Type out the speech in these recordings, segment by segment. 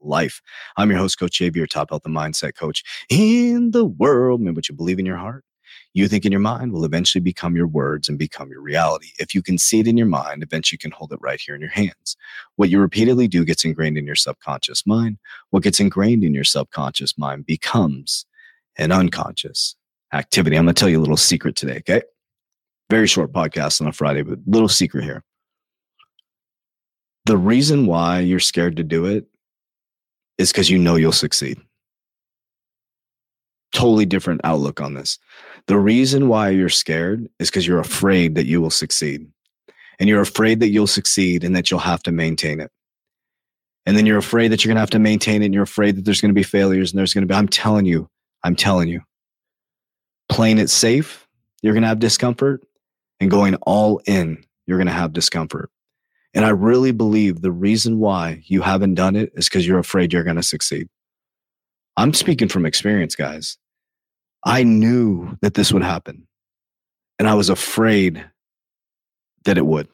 life. I'm your host, Coach JV, your top health and mindset coach in the world. Remember what you believe in your heart. You think in your mind will eventually become your words and become your reality. If you can see it in your mind, eventually you can hold it right here in your hands. What you repeatedly do gets ingrained in your subconscious mind. What gets ingrained in your subconscious mind becomes an unconscious activity. I'm going to tell you a little secret today, okay? Very short podcast on a Friday, but little secret here. The reason why you're scared to do it is because you know you'll succeed. Totally different outlook on this. The reason why you're scared is because you're afraid that you will succeed. And you're afraid that you'll succeed and that you'll have to maintain it. And then you're afraid that you're going to have to maintain it. And you're afraid that there's going to be failures and there's going to be, I'm telling you, I'm telling you, playing it safe, you're going to have discomfort. And going all in, you're going to have discomfort. And I really believe the reason why you haven't done it is because you're afraid you're going to succeed. I'm speaking from experience, guys. I knew that this would happen. And I was afraid that it would.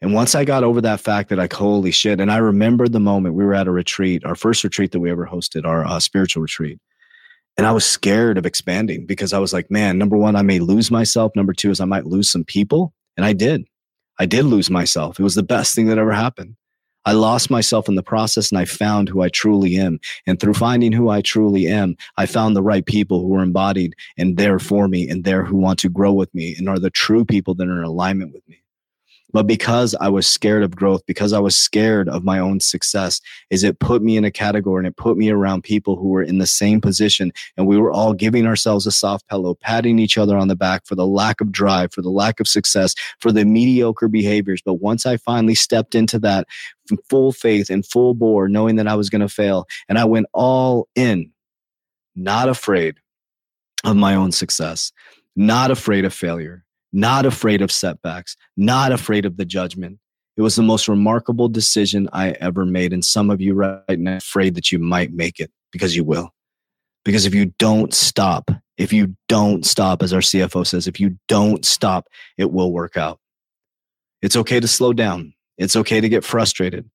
And once I got over that fact that like, holy shit, and I remembered the moment we were at a retreat, our first retreat that we ever hosted, our uh, spiritual retreat. And I was scared of expanding because I was like, man, number one, I may lose myself. Number two is I might lose some people. And I did. I did lose myself. It was the best thing that ever happened. I lost myself in the process and I found who I truly am. And through finding who I truly am, I found the right people who are embodied and there for me and there who want to grow with me and are the true people that are in alignment with. But because I was scared of growth, because I was scared of my own success, is it put me in a category and it put me around people who were in the same position. And we were all giving ourselves a soft pillow, patting each other on the back for the lack of drive, for the lack of success, for the mediocre behaviors. But once I finally stepped into that full faith and full bore, knowing that I was going to fail, and I went all in, not afraid of my own success, not afraid of failure not afraid of setbacks, not afraid of the judgment. It was the most remarkable decision I ever made. And some of you right now afraid that you might make it because you will. Because if you don't stop, if you don't stop, as our CFO says, if you don't stop, it will work out. It's okay to slow down. It's okay to get frustrated.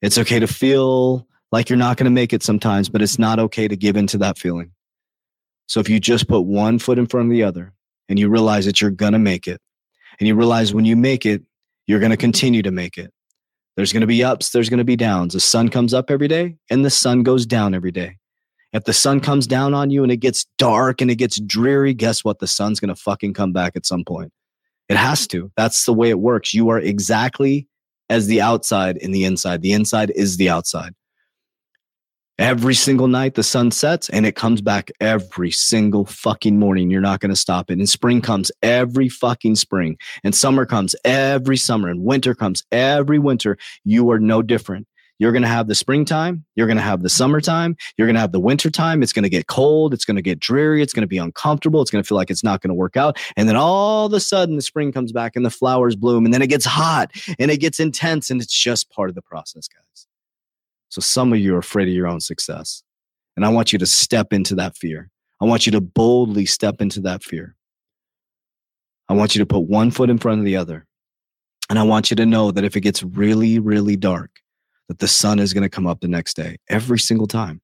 It's okay to feel like you're not going to make it sometimes, but it's not okay to give into that feeling. So if you just put one foot in front of the other, and you realize that you're going to make it. And you realize when you make it, you're going to continue to make it. There's going to be ups, there's going to be downs. The sun comes up every day and the sun goes down every day. If the sun comes down on you and it gets dark and it gets dreary, guess what? The sun's going to fucking come back at some point. It has to. That's the way it works. You are exactly as the outside in the inside. The inside is the outside. Every single night the sun sets and it comes back every single fucking morning. You're not going to stop it. And spring comes every fucking spring. And summer comes every summer. And winter comes every winter. You are no different. You're going to have the springtime. You're going to have the summertime. You're going to have the wintertime. It's going to get cold. It's going to get dreary. It's going to be uncomfortable. It's going to feel like it's not going to work out. And then all of a sudden, the spring comes back and the flowers bloom. And then it gets hot and it gets intense. And it's just part of the process, guys. So some of you are afraid of your own success. And I want you to step into that fear. I want you to boldly step into that fear. I want you to put one foot in front of the other. And I want you to know that if it gets really, really dark, that the sun is going to come up the next day every single time.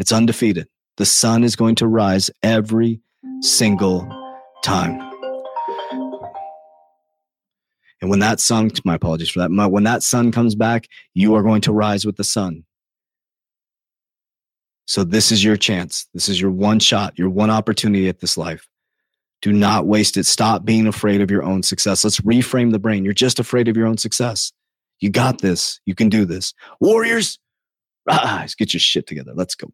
It's undefeated. The sun is going to rise every single time. And when that sun, my apologies for that, when that sun comes back, you are going to rise with the sun. So this is your chance. This is your one shot, your one opportunity at this life. Do not waste it. Stop being afraid of your own success. Let's reframe the brain. You're just afraid of your own success. You got this. You can do this. Warriors, rise, get your shit together. Let's go.